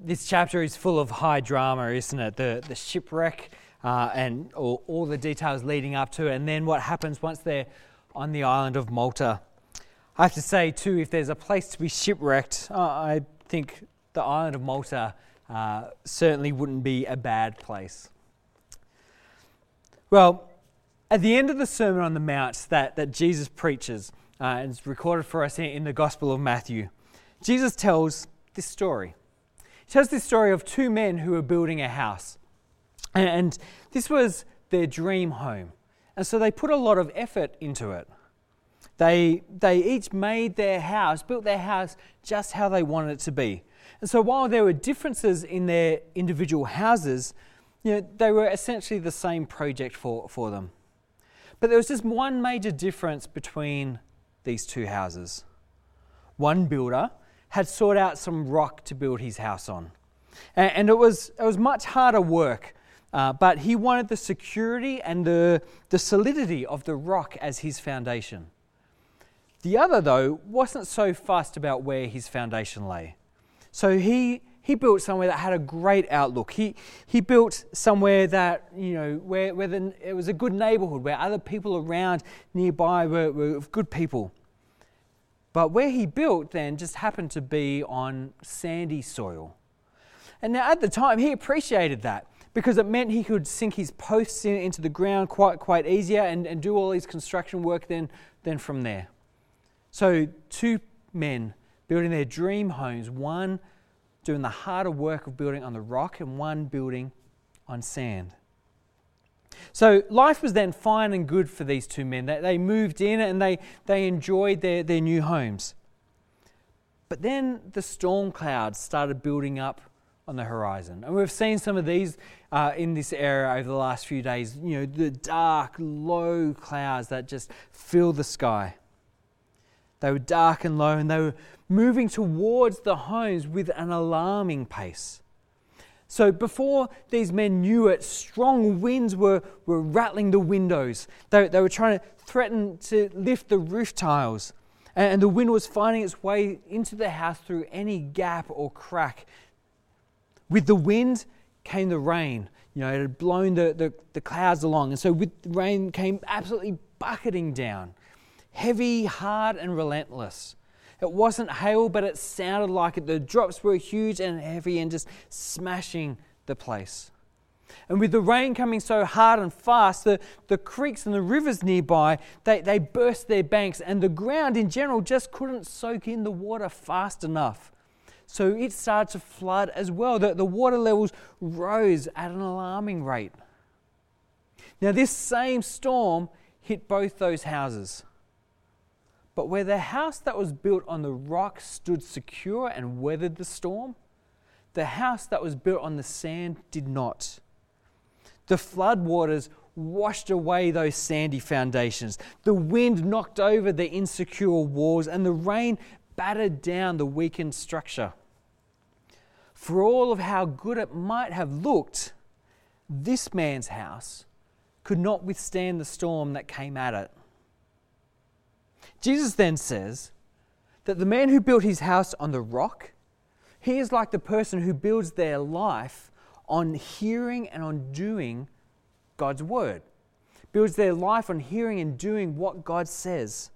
this chapter is full of high drama, isn't it? The, the shipwreck uh, and all, all the details leading up to it, and then what happens once they're on the island of Malta. I have to say, too, if there's a place to be shipwrecked, uh, I think the island of Malta uh, certainly wouldn't be a bad place. Well, at the end of the Sermon on the Mount that, that Jesus preaches, uh, and it's recorded for us in the Gospel of Matthew, Jesus tells this story. Tells this story of two men who were building a house. And this was their dream home. And so they put a lot of effort into it. They, they each made their house, built their house just how they wanted it to be. And so while there were differences in their individual houses, you know, they were essentially the same project for, for them. But there was just one major difference between these two houses. One builder had sought out some rock to build his house on. And, it, was, it was much harder work, uh, but he wanted the security and the, the solidity of the rock as his foundation. The other, though, wasn't so fussed about where his foundation lay. So he, he built somewhere that had a great outlook. He, he built somewhere that, you know, where, where the, it was a good neighborhood, where other people around nearby were, were good people. But where he built then just happened to be on sandy soil. And now at the time, he appreciated that because it meant he could sink his posts in, into the ground quite, quite easier and, and do all his construction work then, then from there. So, two men building their dream homes, one doing the harder work of building on the rock and one building on sand. So life was then fine and good for these two men. They, moved in and they, they enjoyed their, their new homes. But then the storm clouds started building up on the horizon. And we've seen some of these uh, in this area over the last few days. You know, the dark, low clouds that just fill the sky. They were dark and low, and they were moving towards the homes with an alarming pace. So before these men knew it, strong winds were, were rattling the windows. They, they were trying to threaten to lift the roof tiles. And, the wind was finding its way into the house through any gap or crack. With the wind came the rain. You know, it had blown the, the, the clouds along. And so with the rain came absolutely bucketing down. Heavy, hard, and relentless. It wasn't hail, but it sounded like it. The drops were huge and heavy and just smashing the place. And with the rain coming so hard and fast, the, the creeks and the rivers nearby, they, they burst their banks, and the ground in general just couldn't soak in the water fast enough. So it started to flood as well. The, the water levels rose at an alarming rate. Now, this same storm hit both those houses. But where the house that was built on the rock stood secure and weathered the storm, the house that was built on the sand did not. The flood waters washed away those sandy foundations. The wind knocked over the insecure walls, and the rain battered down the weakened structure. For all of how good it might have looked, this man's house could not withstand the storm that came at it. Jesus then says that the man who built his house on the rock, he is like the person who builds their life on hearing and on doing God's word, builds their life on hearing and doing what God says.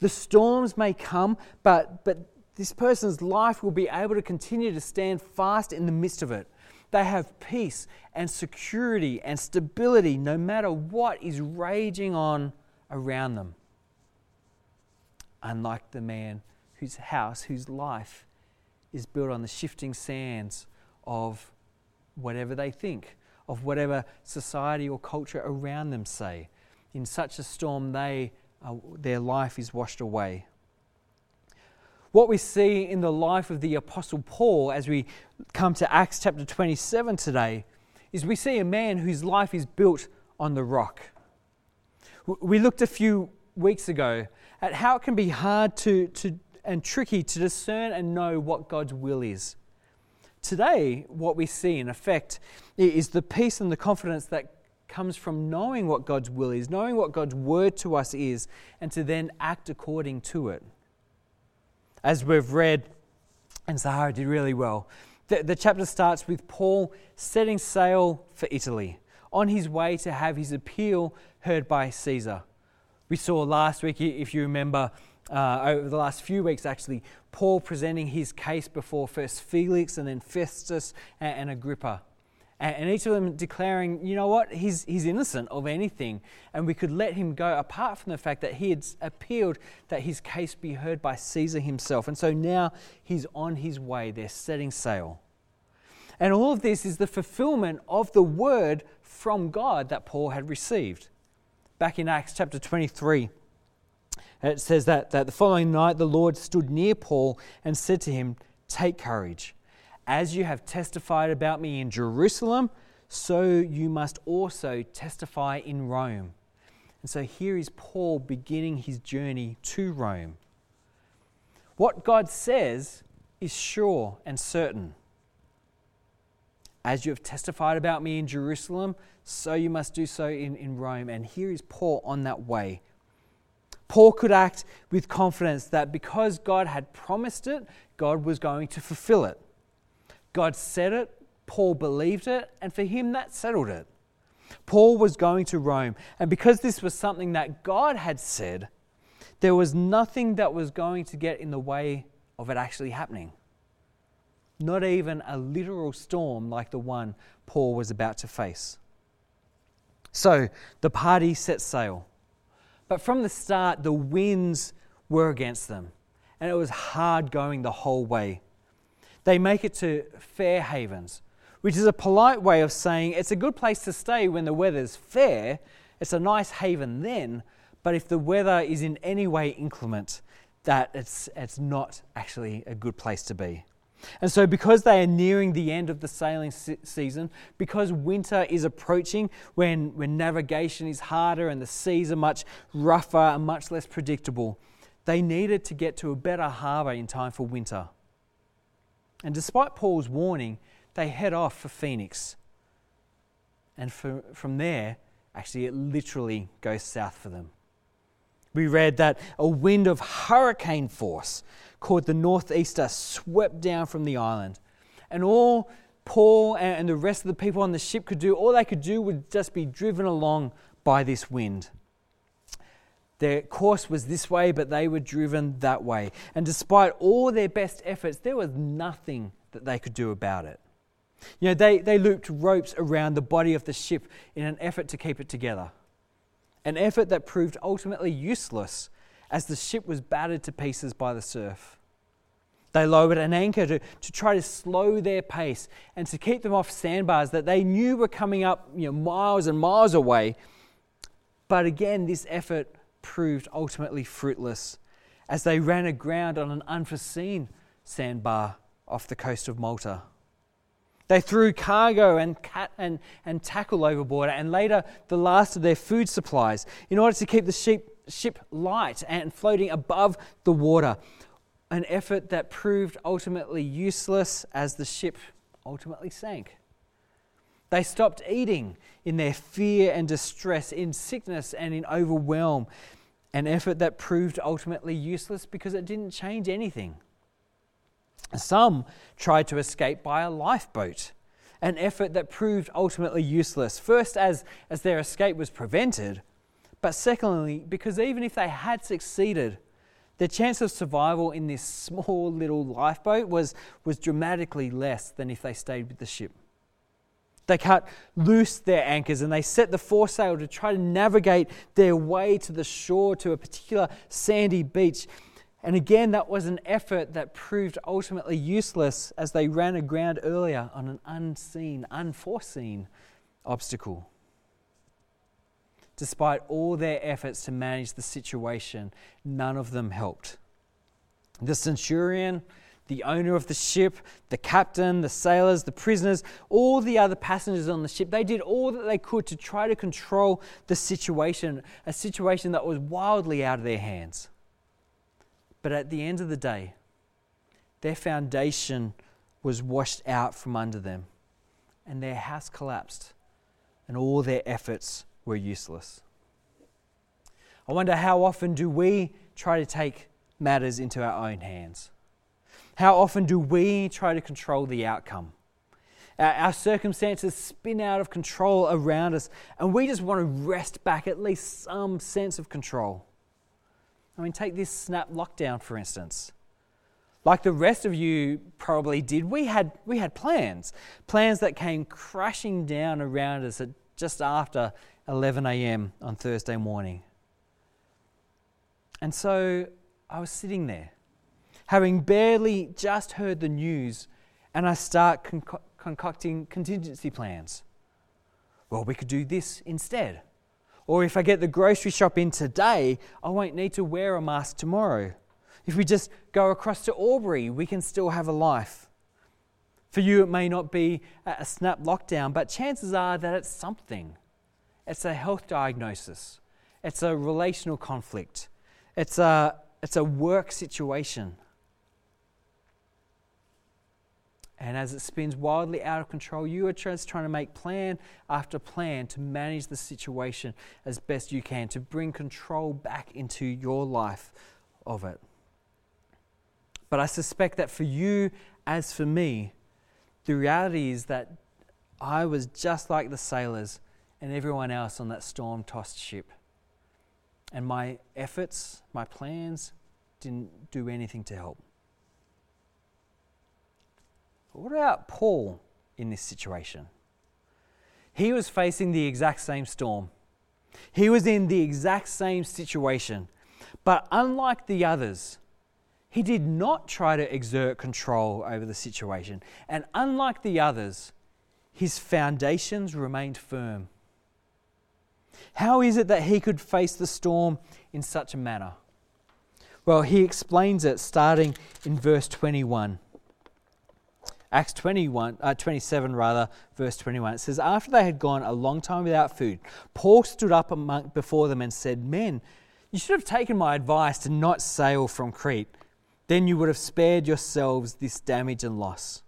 The storms may come, but, but this person's life will be able to continue to stand fast in the midst of it. They have peace and security and stability no matter what is raging on around them unlike the man whose house, whose life is built on the shifting sands of whatever they think, of whatever society or culture around them say. In such a storm, they, uh, their life is washed away. What we see in the life of the Apostle Paul as we come to Acts chapter 27 today is we see a man whose life is built on the rock. We looked a few weeks ago at how it can be hard to, to, and tricky to discern and know what God's will is. Today, what we see in effect is the peace and the confidence that comes from knowing what God's will is, knowing what God's word to us is, and to then act according to it. As we've read, and Sahara did really well, The, the chapter starts with Paul setting sail for Italy on his way to have his appeal heard by Caesar. We saw last week, if you remember, uh, over the last few weeks actually, Paul presenting his case before first Felix and then Festus and, and Agrippa. And, and each of them declaring, you know what, he's, he's innocent of anything. And we could let him go apart from the fact that he had appealed that his case be heard by Caesar himself. And so now he's on his way, they're setting sail. And all of this is the fulfillment of the word from God that Paul had received. Back in Acts chapter 23, it says that, that the following night the Lord stood near Paul and said to him, Take courage. As you have testified about me in Jerusalem, so you must also testify in Rome. And so here is Paul beginning his journey to Rome. What God says is sure and certain. As you have testified about me in Jerusalem, so you must do so in, in Rome. And here is Paul on that way. Paul could act with confidence that because God had promised it, God was going to fulfill it. God said it, Paul believed it, and for him that settled it. Paul was going to Rome, and because this was something that God had said, there was nothing that was going to get in the way of it actually happening not even a literal storm like the one Paul was about to face. So the party set sail. But from the start, the winds were against them, and it was hard going the whole way. They make it to Fair Havens, which is a polite way of saying it's a good place to stay when the weather's fair. It's a nice haven then, but if the weather is in any way inclement, that it's, it's not actually a good place to be. And so, because they are nearing the end of the sailing se- season, because winter is approaching when, when navigation is harder and the seas are much rougher and much less predictable, they needed to get to a better harbour in time for winter. And despite Paul's warning, they head off for Phoenix. And for, from there, actually, it literally goes south for them. We read that a wind of hurricane force called the Northeaster swept down from the island. And all Paul and the rest of the people on the ship could do, all they could do would just be driven along by this wind. Their course was this way, but they were driven that way. And despite all their best efforts, there was nothing that they could do about it. You know, they, they looped ropes around the body of the ship in an effort to keep it together an effort that proved ultimately useless as the ship was battered to pieces by the surf. They lowered an anchor to, to try to slow their pace and to keep them off sandbars that they knew were coming up you know, miles and miles away. But again, this effort proved ultimately fruitless as they ran aground on an unforeseen sandbar off the coast of Malta. They threw cargo and, cat and, and tackle overboard, and later the last of their food supplies, in order to keep the ship, ship light and floating above the water. An effort that proved ultimately useless as the ship ultimately sank. They stopped eating in their fear and distress, in sickness and in overwhelm. An effort that proved ultimately useless because it didn't change anything. Some tried to escape by a lifeboat, an effort that proved ultimately useless. First, as, as their escape was prevented, but secondly, because even if they had succeeded, their chance of survival in this small little lifeboat was, was dramatically less than if they stayed with the ship. They cut loose their anchors and they set the foresail to try to navigate their way to the shore to a particular sandy beach. And again, that was an effort that proved ultimately useless as they ran aground earlier on an unseen, unforeseen obstacle. Despite all their efforts to manage the situation, none of them helped. The centurion, the owner of the ship, the captain, the sailors, the prisoners, all the other passengers on the ship, they did all that they could to try to control the situation, a situation that was wildly out of their hands. But at the end of the day, their foundation was washed out from under them, and their house collapsed, and all their efforts were useless. I wonder how often do we try to take matters into our own hands? How often do we try to control the outcome? Our circumstances spin out of control around us, and we just want to wrest back at least some sense of control. I mean, take this snap lockdown, for instance. Like the rest of you probably did, we had, we had plans. Plans that came crashing down around us at just after 11 a.m. on Thursday morning. And so I was sitting there, having barely just heard the news, and I start conco- concocting contingency plans. Well, we could do this instead. Or if I get the grocery shop in today, I won't need to wear a mask tomorrow. If we just go across to Albury, we can still have a life. For you, it may not be a snap lockdown, but chances are that it's something. It's a health diagnosis, it's a relational conflict, it's a, it's a work situation. And as it spins wildly out of control, you are just trying to make plan after plan to manage the situation as best you can, to bring control back into your life of it. But I suspect that for you, as for me, the reality is that I was just like the sailors and everyone else on that storm tossed ship. And my efforts, my plans, didn't do anything to help. But what about Paul in this situation? He was facing the exact same storm. He was in the exact same situation. But unlike the others, he did not try to exert control over the situation. And unlike the others, his foundations remained firm. How is it that he could face the storm in such a manner? Well, he explains it starting in verse 21. Acts 21, uh, 27, rather, verse 21. It says, After they had gone a long time without food, Paul stood up among, before them and said, Men, you should have taken my advice to not sail from Crete. Then you would have spared yourselves this damage and loss.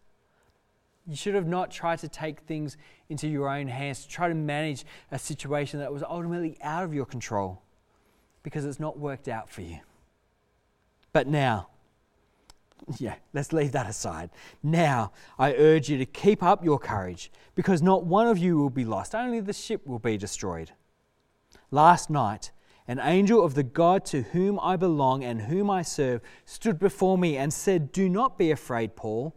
You should have not tried to take things into your own hands, to try to manage a situation that was ultimately out of your control because it's not worked out for you. But now, yeah, let's leave that aside. Now, I urge you to keep up your courage, because not one of you will be lost, only the ship will be destroyed. Last night, an angel of the God to whom I belong and whom I serve stood before me and said, Do not be afraid, Paul.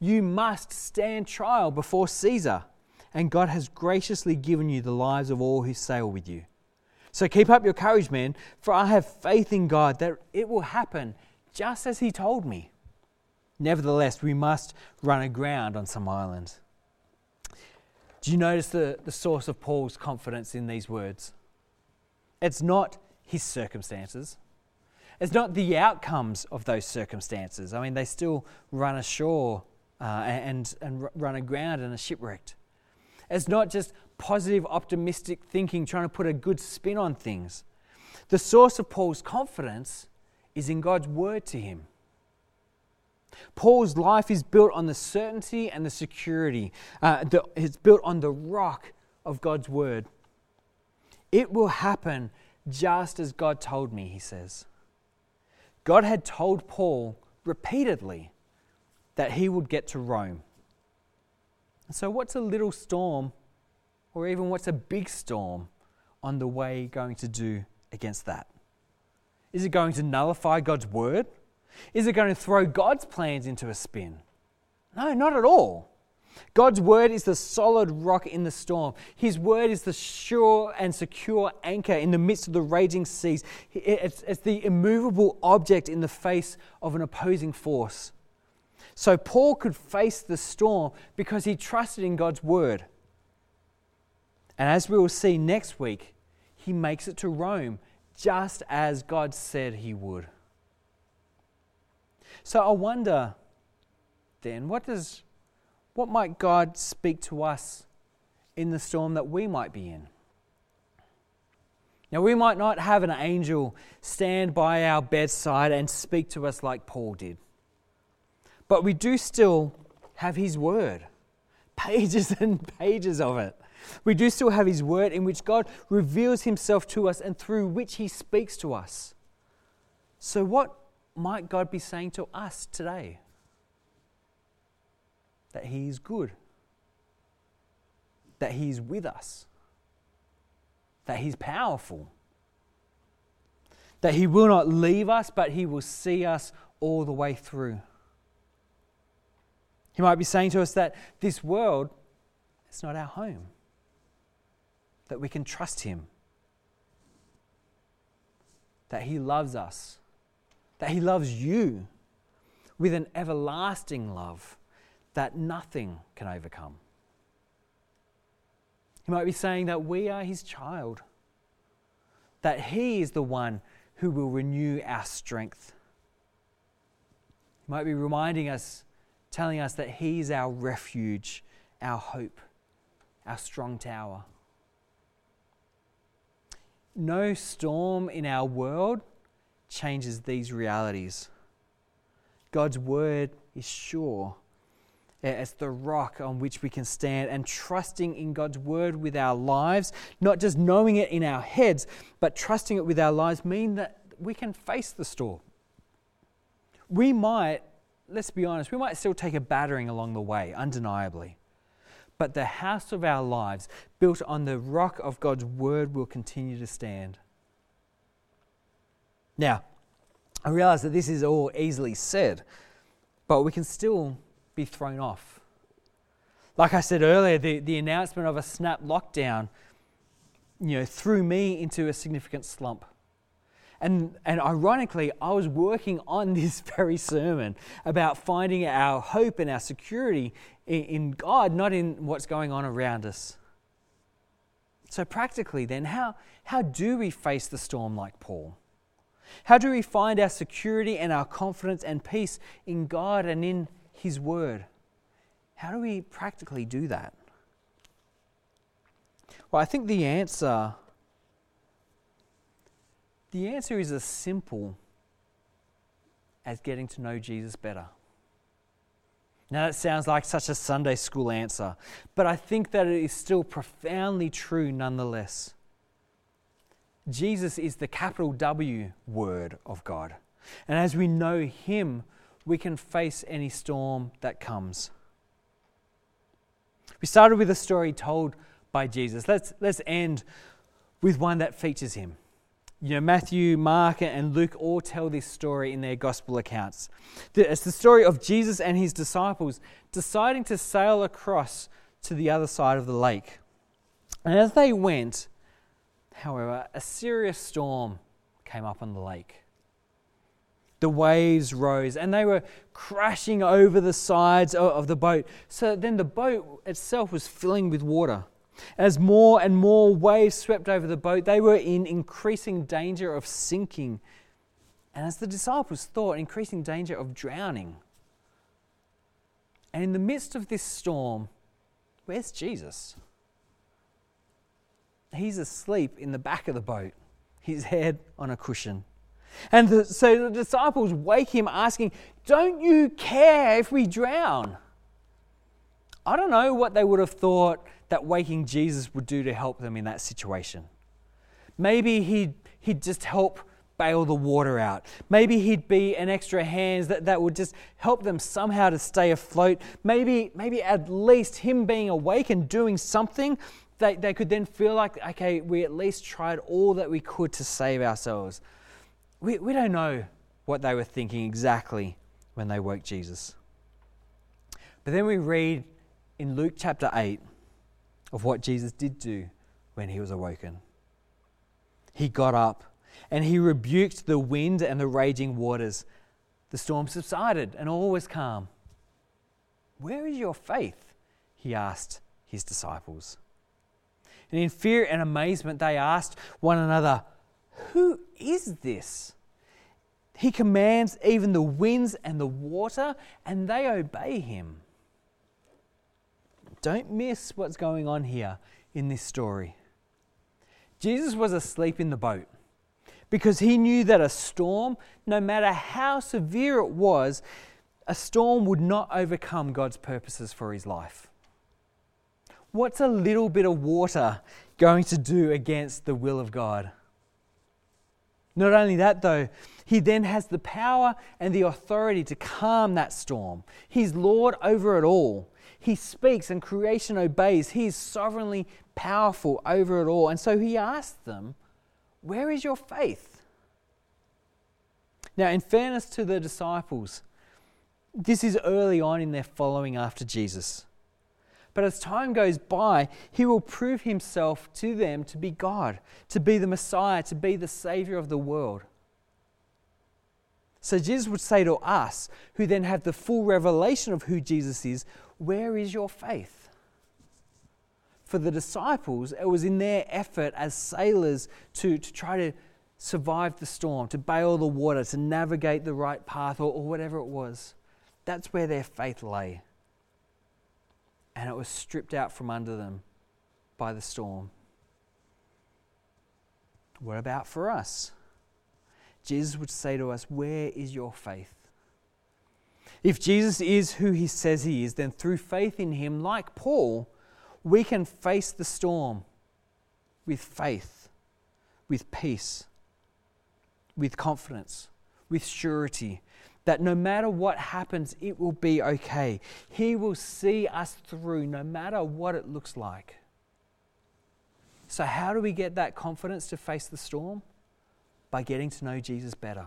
You must stand trial before Caesar, and God has graciously given you the lives of all who sail with you. So keep up your courage, men, for I have faith in God that it will happen just as He told me. Nevertheless, we must run aground on some island. Do you notice the, the source of Paul's confidence in these words? It's not his circumstances. It's not the outcomes of those circumstances. I mean, they still run ashore uh, and, and run aground and are shipwrecked. It's not just positive, optimistic thinking, trying to put a good spin on things. The source of Paul's confidence is in God's word to him. Paul's life is built on the certainty and the security. Uh, the, it's built on the rock of God's word. It will happen just as God told me, he says. God had told Paul repeatedly that he would get to Rome. So, what's a little storm, or even what's a big storm, on the way going to do against that? Is it going to nullify God's word? Is it going to throw God's plans into a spin? No, not at all. God's word is the solid rock in the storm. His word is the sure and secure anchor in the midst of the raging seas. It's, it's, the immovable object in the face of an opposing force. So Paul could face the storm because he trusted in God's word. And as we will see next week, he makes it to Rome just as God said he would. So I wonder then, what does what might God speak to us in the storm that we might be in? Now, we might not have an angel stand by our bedside and speak to us like Paul did, but we do still have his word, pages and pages of it. We do still have his word in which God reveals himself to us and through which he speaks to us. So, what might God be saying to us today? that He is good, that He is with us, that He's powerful, that He will not leave us, but He will see us all the way through. He might be saying to us that this world is not our home, that we can trust Him, that He loves us, that He loves you with an everlasting love that nothing can overcome. He might be saying that we are His child, that He is the one who will renew our strength. He might be reminding us telling us that He is our refuge, our hope, our strong tower. No storm in our world changes these realities. God's word is sure. It's the rock on which we can stand and trusting in God's word with our lives, not just knowing it in our heads, but trusting it with our lives, mean that we can face the storm. We might let's be honest, we might still take a battering along the way, undeniably. But the house of our lives, built on the rock of God's word, will continue to stand. Now, I realize that this is all easily said, but we can still be thrown off. Like I said earlier, the, the announcement of a snap lockdown you know, threw me into a significant slump. And, and ironically, I was working on this very sermon about finding our hope and our security in, in God, not in what's going on around us. So, practically, then, how, how do we face the storm like Paul? How do we find our security and our confidence and peace in God and in His Word? How do we practically do that? Well, I think the answer the answer is as simple as getting to know Jesus better. Now, that sounds like such a Sunday school answer, but I think that it is still profoundly true nonetheless. Jesus is the capital W word of God. And as we know Him, we can face any storm that comes. We started with a story told by Jesus. Let's, let's end with one that features Him. You know, Matthew, Mark, and Luke all tell this story in their gospel accounts. It's the story of Jesus and his disciples deciding to sail across to the other side of the lake. And as they went, however, a serious storm came up on the lake. The waves rose and they were crashing over the sides of the boat. So then the boat itself was filling with water. As more and more waves swept over the boat, they were in increasing danger of sinking. And as the disciples thought, increasing danger of drowning. And in the midst of this storm, where's Jesus? He's asleep in the back of the boat, his head on a cushion. And the, so the disciples wake him asking, Don't you care if we drown? I don't know what they would have thought that waking Jesus would do to help them in that situation. Maybe he'd, he'd just help bail the water out. Maybe he'd be an extra hand that, that would just help them somehow to stay afloat. Maybe, maybe at least him being awake and doing something, they, they could then feel like, okay, we at least tried all that we could to save ourselves. We, we don't know what they were thinking exactly when they woke Jesus. But then we read in Luke chapter 8 of what Jesus did do when he was awoken. He got up and he rebuked the wind and the raging waters. The storm subsided and all was calm. Where is your faith? He asked his disciples. And in fear and amazement, they asked one another, Who is this? He commands even the winds and the water, and they obey him. Don't miss what's going on here in this story. Jesus was asleep in the boat because he knew that a storm, no matter how severe it was, a storm would not overcome God's purposes for his life. What's a little bit of water going to do against the will of God? Not only that, though, he then has the power and the authority to calm that storm. He's Lord over it all. He speaks and creation obeys. He is sovereignly powerful over it all. And so he asked them, Where is your faith? Now, in fairness to the disciples, this is early on in their following after Jesus. But as time goes by, he will prove himself to them to be God, to be the Messiah, to be the Savior of the world. So Jesus would say to us, who then have the full revelation of who Jesus is, Where is your faith? For the disciples, it was in their effort as sailors to, to try to survive the storm, to bail the water, to navigate the right path, or, or whatever it was. That's where their faith lay. And it was stripped out from under them by the storm. What about for us? Jesus would say to us, Where is your faith? If Jesus is who he says he is, then through faith in him, like Paul, we can face the storm with faith, with peace, with confidence, with surety, that no matter what happens, it will be okay. He will see us through no matter what it looks like. So, how do we get that confidence to face the storm? By getting to know Jesus better,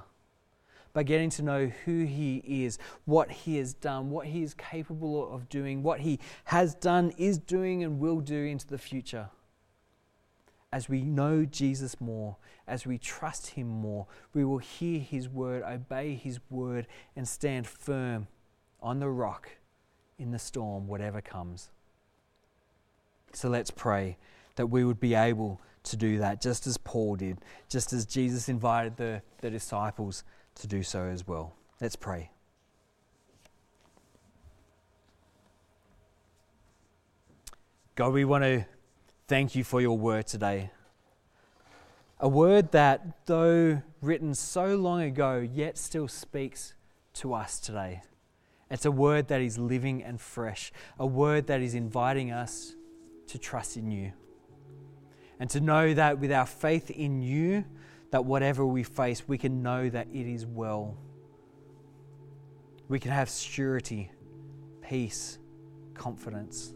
by getting to know who He is, what He has done, what He is capable of doing, what He has done, is doing, and will do into the future as we know Jesus more, as we trust Him more, we will hear His word, obey His word, and stand firm on the rock in the storm, whatever comes. So let's pray that we would be able to do that, just as Paul did, just as Jesus invited the, the disciples to do so as well. Let's pray. God, we want to thank you for your word today. A word that, though written so long ago, yet still speaks to us today. It's a word that is living and fresh, a word that is inviting us to trust in you. And to know that with our faith in you, that whatever we face, we can know that it is well. We can have surety, peace, confidence.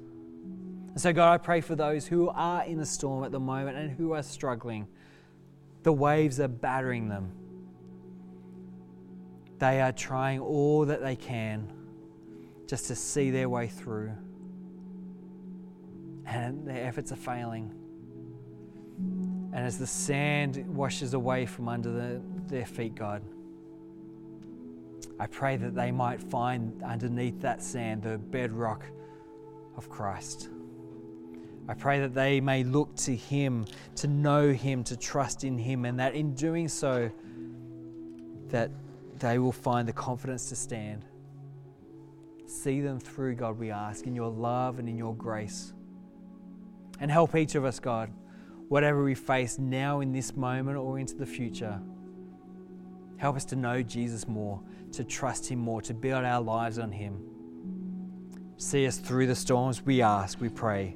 And so, God, I pray for those who are in a storm at the moment and who are struggling. The waves are battering them. They are trying all that they can just to see their way through. And their efforts are failing. And as the sand washes away from under the, their feet, God, I pray that they might find underneath that sand the bedrock of Christ. I pray that they may look to Him, to know Him, to trust in Him, and that in doing so, that they will find the confidence to stand. See them through, God, we ask, in your love and in your grace. And help each of us, God, whatever we face now in this moment or into the future. Help us to know Jesus more, to trust Him more, to build our lives on Him. See us through the storms, we ask, we pray.